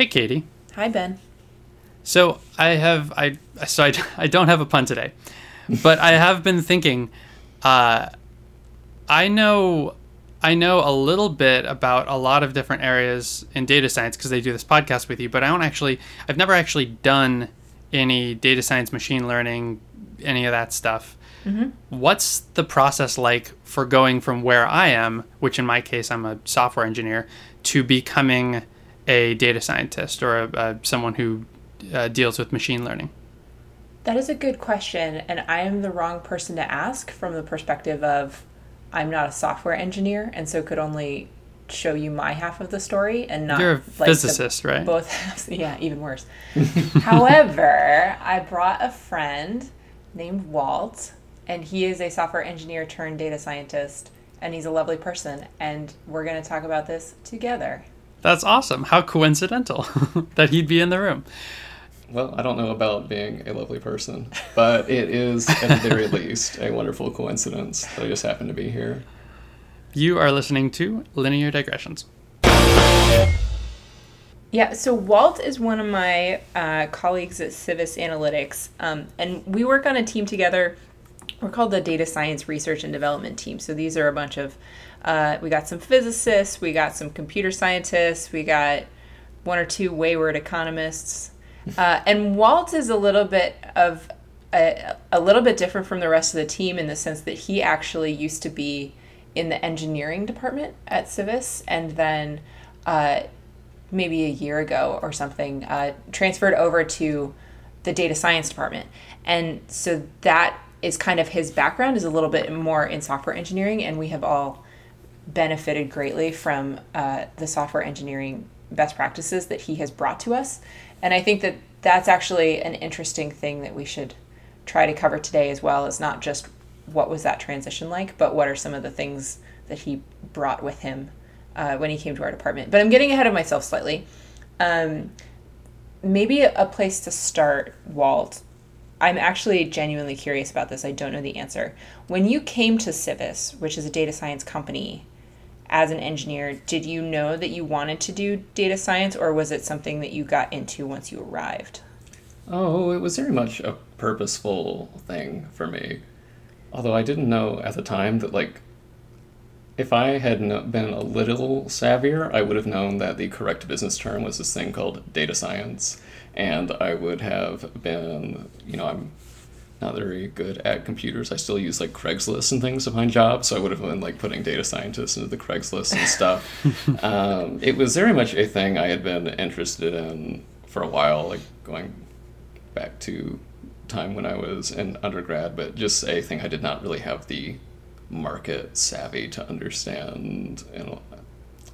Hey, Katie. Hi, Ben. So I have I so I, I don't have a pun today, but I have been thinking. Uh, I know I know a little bit about a lot of different areas in data science because they do this podcast with you, but I don't actually I've never actually done any data science, machine learning, any of that stuff. Mm-hmm. What's the process like for going from where I am, which in my case I'm a software engineer, to becoming a data scientist or a, a, someone who uh, deals with machine learning? That is a good question, and I am the wrong person to ask from the perspective of I'm not a software engineer, and so could only show you my half of the story and not You're a like physicist, right? Both halves. Yeah, even worse. However, I brought a friend named Walt, and he is a software engineer turned data scientist, and he's a lovely person, and we're going to talk about this together. That's awesome. How coincidental that he'd be in the room. Well, I don't know about being a lovely person, but it is, at the very least, a wonderful coincidence that I just happen to be here. You are listening to Linear Digressions. Yeah, so Walt is one of my uh, colleagues at Civis Analytics, um, and we work on a team together. We're called the Data Science Research and Development Team. So these are a bunch of, uh, we got some physicists, we got some computer scientists, we got one or two wayward economists, uh, and Walt is a little bit of a, a little bit different from the rest of the team in the sense that he actually used to be in the engineering department at Civis, and then uh, maybe a year ago or something uh, transferred over to the data science department, and so that is kind of his background is a little bit more in software engineering, and we have all benefited greatly from uh, the software engineering best practices that he has brought to us. And I think that that's actually an interesting thing that we should try to cover today as well. Is not just what was that transition like, but what are some of the things that he brought with him uh, when he came to our department. But I'm getting ahead of myself slightly. Um, maybe a place to start, Walt. I'm actually genuinely curious about this. I don't know the answer. When you came to Civis, which is a data science company, as an engineer, did you know that you wanted to do data science or was it something that you got into once you arrived? Oh, it was very much a purposeful thing for me. Although I didn't know at the time that, like, if I had been a little savvier, I would have known that the correct business term was this thing called data science. And I would have been, you know, I'm not very good at computers. I still use like Craigslist and things to find jobs, so I would have been like putting data scientists into the Craigslist and stuff. um, it was very much a thing I had been interested in for a while, like going back to time when I was in undergrad, but just a thing I did not really have the market savvy to understand you know,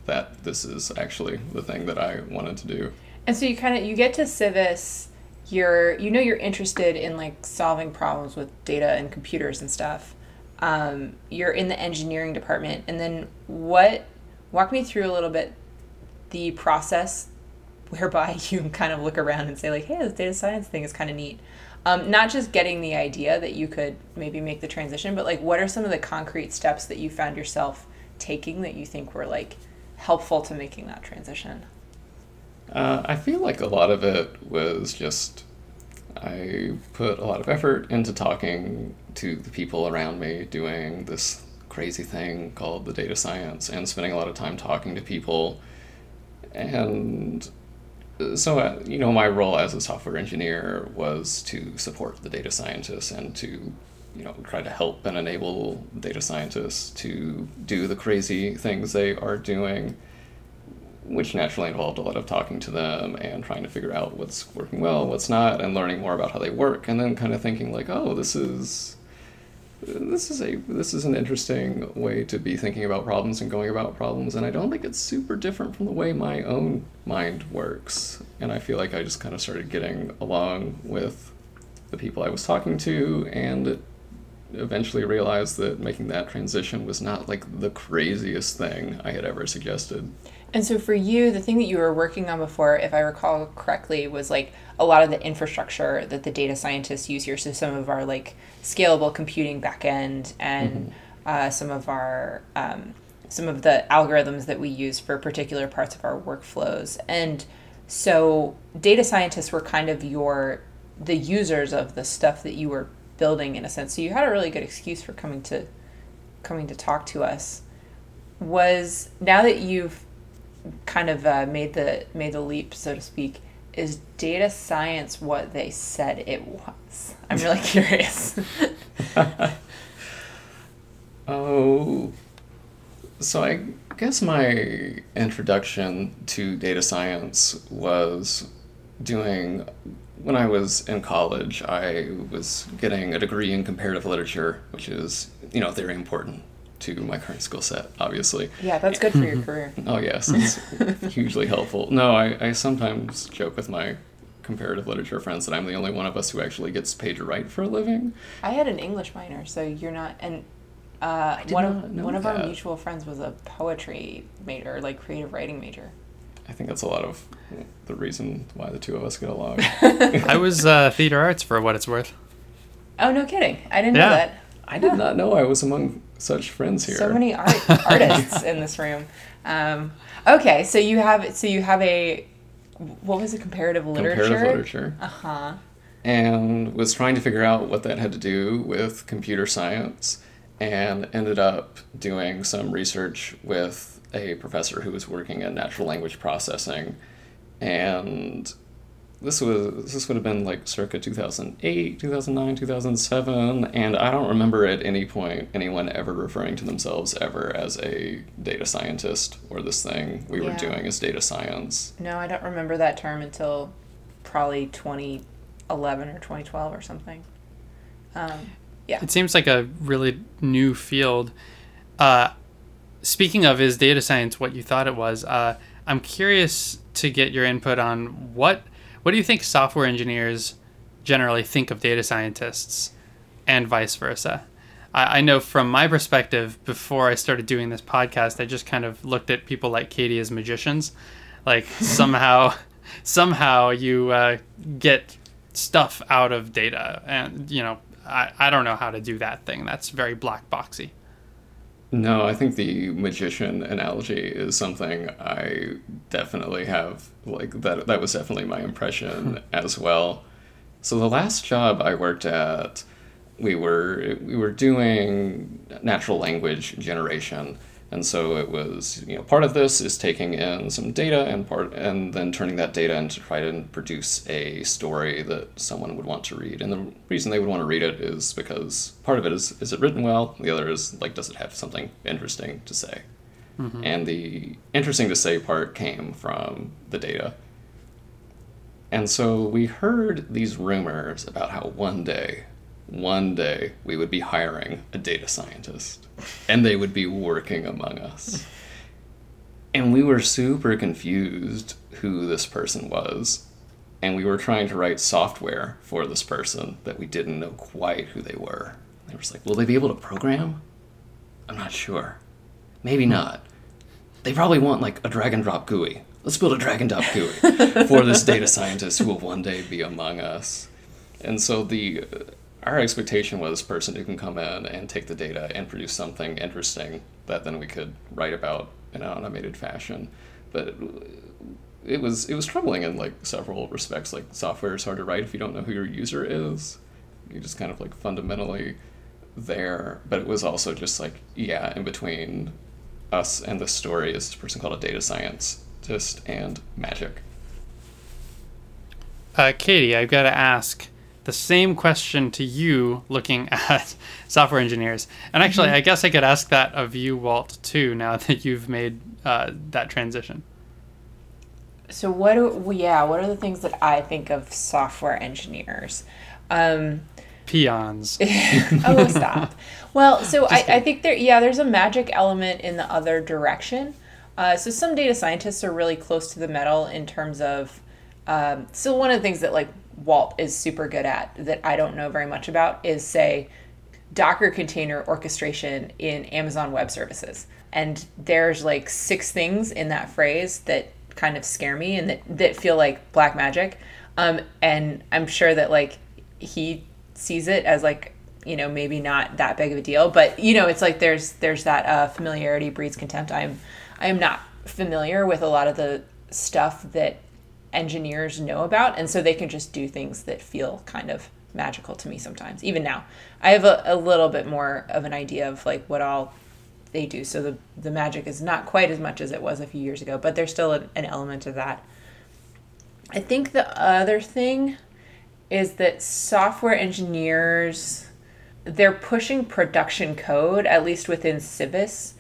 that this is actually the thing that I wanted to do. And so you kind of you get to Civis you're you know you're interested in like solving problems with data and computers and stuff. Um, you're in the engineering department. And then what walk me through a little bit the process whereby you kind of look around and say like hey this data science thing is kind of neat. Um, not just getting the idea that you could maybe make the transition but like what are some of the concrete steps that you found yourself taking that you think were like helpful to making that transition uh, I feel like a lot of it was just I put a lot of effort into talking to the people around me, doing this crazy thing called the data science, and spending a lot of time talking to people. And so, uh, you know, my role as a software engineer was to support the data scientists and to you know try to help and enable data scientists to do the crazy things they are doing which naturally involved a lot of talking to them and trying to figure out what's working well, what's not, and learning more about how they work, and then kind of thinking like, oh, this is this is a this is an interesting way to be thinking about problems and going about problems, and I don't think it's super different from the way my own mind works, and I feel like I just kind of started getting along with the people I was talking to, and eventually realized that making that transition was not like the craziest thing I had ever suggested. And so for you, the thing that you were working on before, if I recall correctly, was like a lot of the infrastructure that the data scientists use here. So some of our like scalable computing backend and mm-hmm. uh, some of our um, some of the algorithms that we use for particular parts of our workflows. And so data scientists were kind of your the users of the stuff that you were building in a sense. So you had a really good excuse for coming to coming to talk to us. Was now that you've kind of uh, made the made the leap, so to speak, is data science what they said it was? I'm really curious. oh, so I guess my introduction to data science was doing when I was in college. I was getting a degree in comparative literature, which is you know very important to my current skill set, obviously. Yeah, that's good for your career. Oh yes, it's hugely helpful. No, I, I sometimes joke with my comparative literature friends that I'm the only one of us who actually gets paid to write for a living. I had an English minor, so you're not. And uh, one of one of that. our mutual friends was a poetry major, like creative writing major. I think that's a lot of the reason why the two of us get along. I was uh, theater arts for what it's worth. Oh no, kidding! I didn't Yeah. know that. I did not know I was among such friends here. So many art artists in this room. Um, okay, so you have so you have a what was it? Comparative literature. comparative literature. Uh huh. and was trying to figure out what that had to do with computer science and ended up doing some research with a professor who was working in natural language processing and this was this would have been like circa 2008 2009 2007 and i don't remember at any point anyone ever referring to themselves ever as a data scientist or this thing we were doing as data science No, I don't remember that term until probably 2011 or 2012 or something. Um, It seems like a really new field. Uh, speaking of, is data science what you thought it was? Uh, I'm curious to get your input on what what do you think software engineers generally think of data scientists, and vice versa. I, I know from my perspective, before I started doing this podcast, I just kind of looked at people like Katie as magicians, like somehow somehow you uh, get stuff out of data and you know I, I don't know how to do that thing that's very black boxy No, I think the magician analogy is something I definitely have like that that was definitely my impression hmm. as well. So the last job I worked at we were we were doing natural language generation and so it was you know part of this is taking in some data and part and then turning that data into try to produce a story that someone would want to read. And the reason they would want to read it is because part of it is is it written well? The other is like does it have something interesting to say? Mm-hmm. And the interesting to say part came from the data. And so we heard these rumors about how one day, one day, we would be hiring a data scientist and they would be working among us. And we were super confused who this person was. And we were trying to write software for this person that we didn't know quite who they were. They were just like, will they be able to program? I'm not sure. Maybe hmm. not. They probably want like a drag and drop GUI. Let's build a drag and drop GUI for this data scientist who will one day be among us. And so the our expectation was person who can come in and take the data and produce something interesting that then we could write about in an automated fashion. But it was it was troubling in like several respects. Like software is hard to write if you don't know who your user is. You just kind of like fundamentally there. But it was also just like yeah, in between us and the story is this person called a data scientist and magic. uh, katie i've got to ask the same question to you looking at software engineers and actually i guess i could ask that of you walt too now that you've made uh, that transition So what do well, yeah, what are the things that I think of software engineers? Um, peons oh stop. Well, so I, I think there yeah, there's a magic element in the other direction. Uh, so some data scientists are really close to the metal in terms of um, so one of the things that like Walt is super good at that I don't know very much about is say Docker container orchestration in Amazon Web Services. And there's like six things in that phrase that kind of scare me and that, that feel like black magic. Um, and I'm sure that like he sees it as like, you know, maybe not that big of a deal, but you know, it's like there's there's that uh, familiarity breeds contempt. I'm I am not familiar with a lot of the stuff that engineers know about and so they can just do things that feel kind of magical to me sometimes even now. I have a, a little bit more of an idea of like what all they do so the, the magic is not quite as much as it was a few years ago but there's still an, an element of that. I think the other thing is that software engineers they're pushing production code at least within civis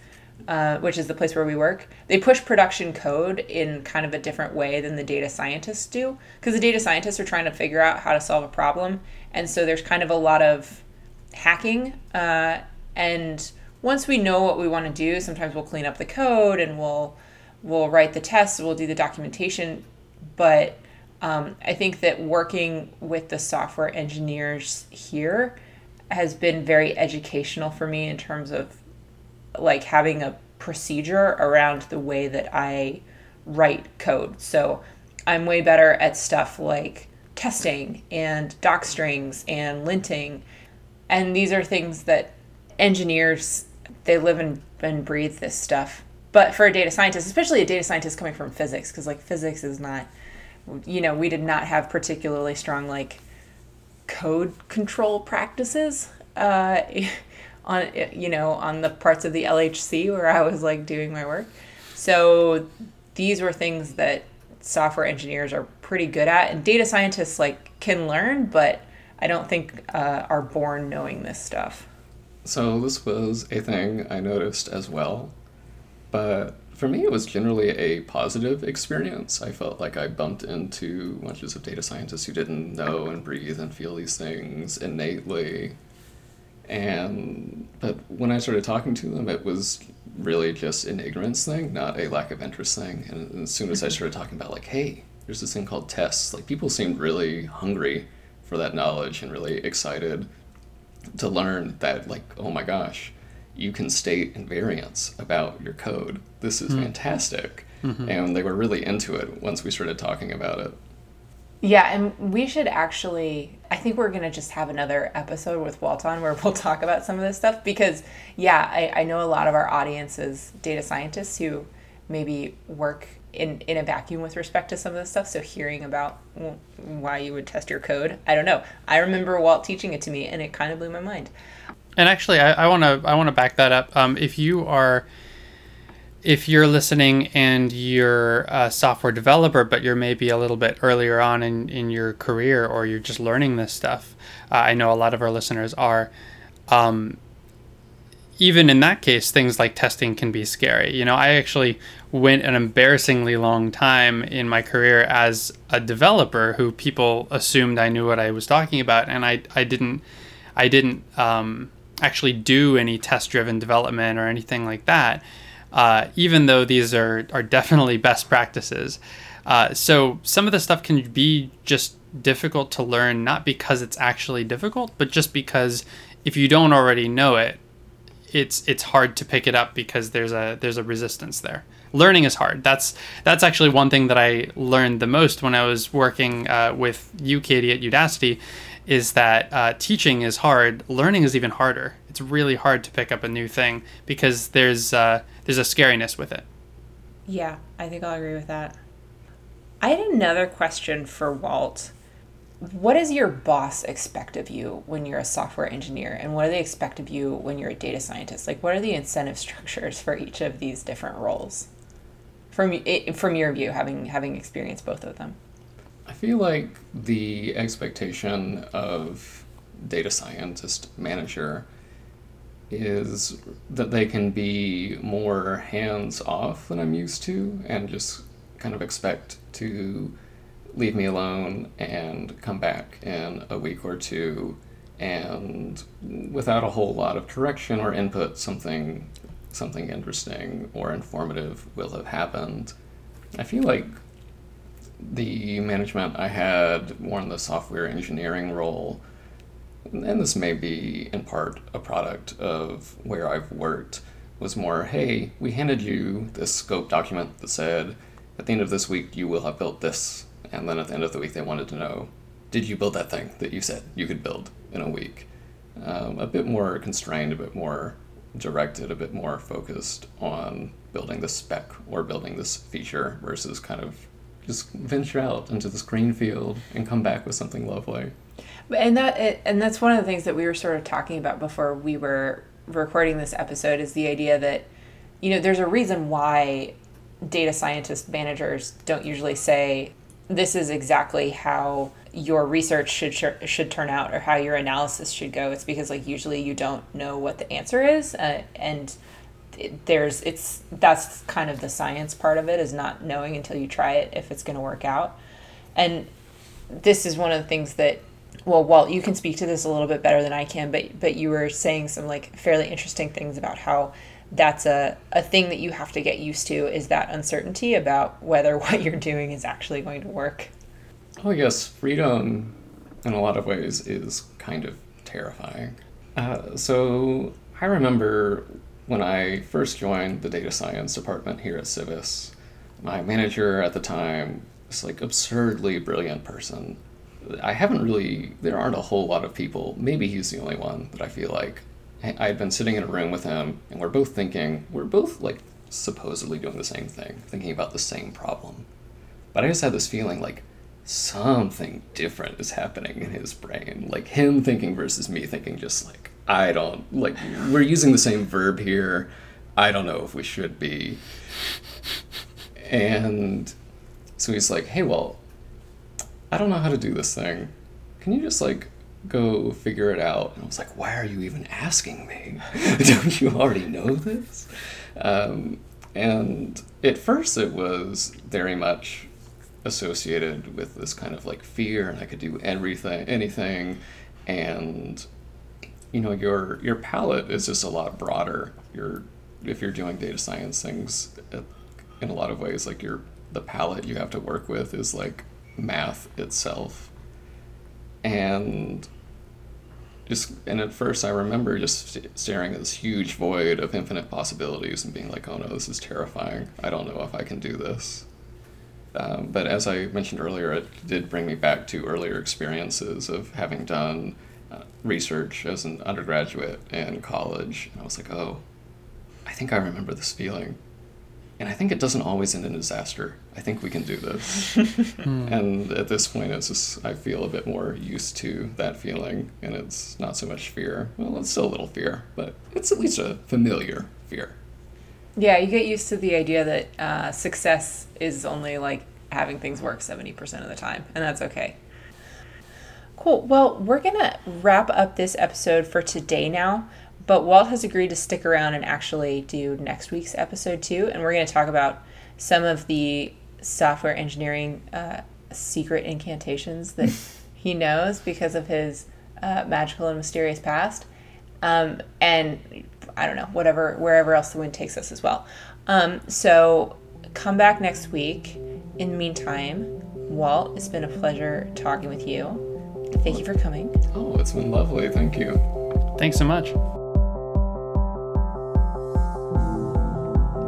uh, which is the place where we work, they push production code in kind of a different way than the data scientists do. Because the data scientists are trying to figure out how to solve a problem. And so there's kind of a lot of hacking. Uh, and once we know what we want to do, sometimes we'll clean up the code and we'll we'll write the tests, we'll do the documentation. But um, I think that working with the software engineers here has been very educational for me in terms of like having a procedure around the way that I write code. So I'm way better at stuff like testing and doc strings and linting. And these are things that engineers they live and, and breathe this stuff. But for a data scientist, especially a data scientist coming from physics, because like physics is not you know, we did not have particularly strong like code control practices. Uh, on you know on the parts of the LHC where I was like doing my work. So these were things that software engineers are pretty good at, and data scientists like can learn, but I don't think uh, are born knowing this stuff. So this was a thing I noticed as well, but for me it was generally a positive experience. I felt like I bumped into bunches of data scientists who didn't know and breathe and feel these things innately and but when I started talking to them, it was really just an ignorance thing, not a lack of interest thing. And as soon as I started talking about like, hey, there's this thing called tests, like people seemed really hungry for that knowledge and really excited to learn that like, oh my gosh, you can state invariants about your code. This is mm-hmm. fantastic. Mm-hmm. And they were really into it once we started talking about it. Yeah, and we should actually. I think we're gonna just have another episode with Walton where we'll talk about some of this stuff because, yeah, I, I know a lot of our audience is data scientists who maybe work in in a vacuum with respect to some of this stuff. So hearing about why you would test your code, I don't know. I remember Walt teaching it to me, and it kind of blew my mind. And actually, I want to I want to back that up. Um, if you are if you're listening and you're a software developer, but you're maybe a little bit earlier on in, in your career or you're just learning this stuff, uh, I know a lot of our listeners are. Um, even in that case, things like testing can be scary. You know, I actually went an embarrassingly long time in my career as a developer who people assumed I knew what I was talking about, and I, I didn't, I didn't um, actually do any test driven development or anything like that uh, even though these are, are definitely best practices. Uh, so some of the stuff can be just difficult to learn, not because it's actually difficult, but just because if you don't already know it, it's it's hard to pick it up because there's a there's a resistance there. Learning is hard. That's that's actually one thing that I learned the most when I was working uh, with Katie, at Udacity, is that uh, teaching is hard. Learning is even harder. It's really hard to pick up a new thing because there's uh, there's a scariness with it. Yeah, I think I'll agree with that. I had another question for Walt. What does your boss expect of you when you're a software engineer, and what do they expect of you when you're a data scientist? Like, what are the incentive structures for each of these different roles? From from your view, having having experienced both of them. I feel like the expectation of data scientist manager is that they can be more hands off than I'm used to and just kind of expect to leave me alone and come back in a week or two and without a whole lot of correction or input something something interesting or informative will have happened. I feel like the management I had more in the software engineering role, and this may be in part a product of where I've worked, was more hey, we handed you this scope document that said, at the end of this week, you will have built this. And then at the end of the week, they wanted to know, did you build that thing that you said you could build in a week? Um, a bit more constrained, a bit more directed, a bit more focused on building the spec or building this feature versus kind of just venture out into this green field and come back with something lovely. And that and that's one of the things that we were sort of talking about before we were recording this episode is the idea that you know there's a reason why data scientist managers don't usually say this is exactly how your research should should turn out or how your analysis should go it's because like usually you don't know what the answer is uh, and there's it's that's kind of the science part of it is not knowing until you try it if it's going to work out and this is one of the things that well Walt you can speak to this a little bit better than I can but but you were saying some like fairly interesting things about how that's a, a thing that you have to get used to is that uncertainty about whether what you're doing is actually going to work. Oh, yes, freedom in a lot of ways is kind of terrifying. Uh, so I remember when I first joined the data science department here at Civis, my manager at the time was like absurdly brilliant person. I haven't really, there aren't a whole lot of people, maybe he's the only one that I feel like I had been sitting in a room with him, and we're both thinking, we're both like supposedly doing the same thing, thinking about the same problem. But I just had this feeling like something different is happening in his brain. Like him thinking versus me thinking, just like, I don't, like, we're using the same verb here. I don't know if we should be. And so he's like, hey, well, I don't know how to do this thing. Can you just like go figure it out. And I was like, why are you even asking me? Don't you already know this? Um, and at first, it was very much associated with this kind of like fear, and I could do everything, anything, and you know, your your palette is just a lot broader. Your if you're doing data science things, in a lot of ways, like your the palette you have to work with is like math itself and just and at first I remember just staring at this huge void of infinite possibilities and being like, oh no, this is terrifying. I don't know if I can do this. Um, but as I mentioned earlier, it did bring me back to earlier experiences of having done uh, research as an undergraduate in college. And I was like, oh, I think I remember this feeling. And I think it doesn't always end in disaster. I think we can do this. Hmm. and at this point, it's just, I feel a bit more used to that feeling, and it's not so much fear. Well, it's still a little fear, but it's at least a familiar fear. Yeah, you get used to the idea that uh, success is only like having things work 70% of the time, and that's okay. Cool. Well, we're going to wrap up this episode for today now. But Walt has agreed to stick around and actually do next week's episode too, and we're going to talk about some of the software engineering uh, secret incantations that he knows because of his uh, magical and mysterious past, um, and I don't know whatever wherever else the wind takes us as well. Um, so come back next week. In the meantime, Walt, it's been a pleasure talking with you. Thank you for coming. Oh, it's been lovely. Thank you. Thanks so much.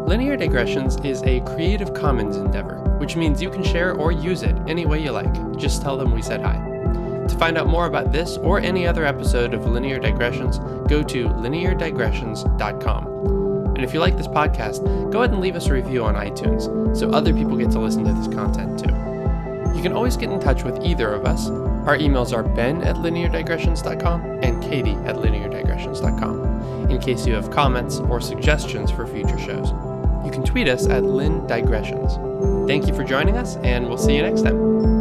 Linear Digressions is a Creative Commons endeavor, which means you can share or use it any way you like. Just tell them we said hi. To find out more about this or any other episode of Linear Digressions, go to lineardigressions.com. And if you like this podcast, go ahead and leave us a review on iTunes so other people get to listen to this content too. You can always get in touch with either of us. Our emails are ben at lineardigressions.com and katie at lineardigressions.com in case you have comments or suggestions for future shows you can tweet us at Lin Digressions. Thank you for joining us, and we'll see you next time.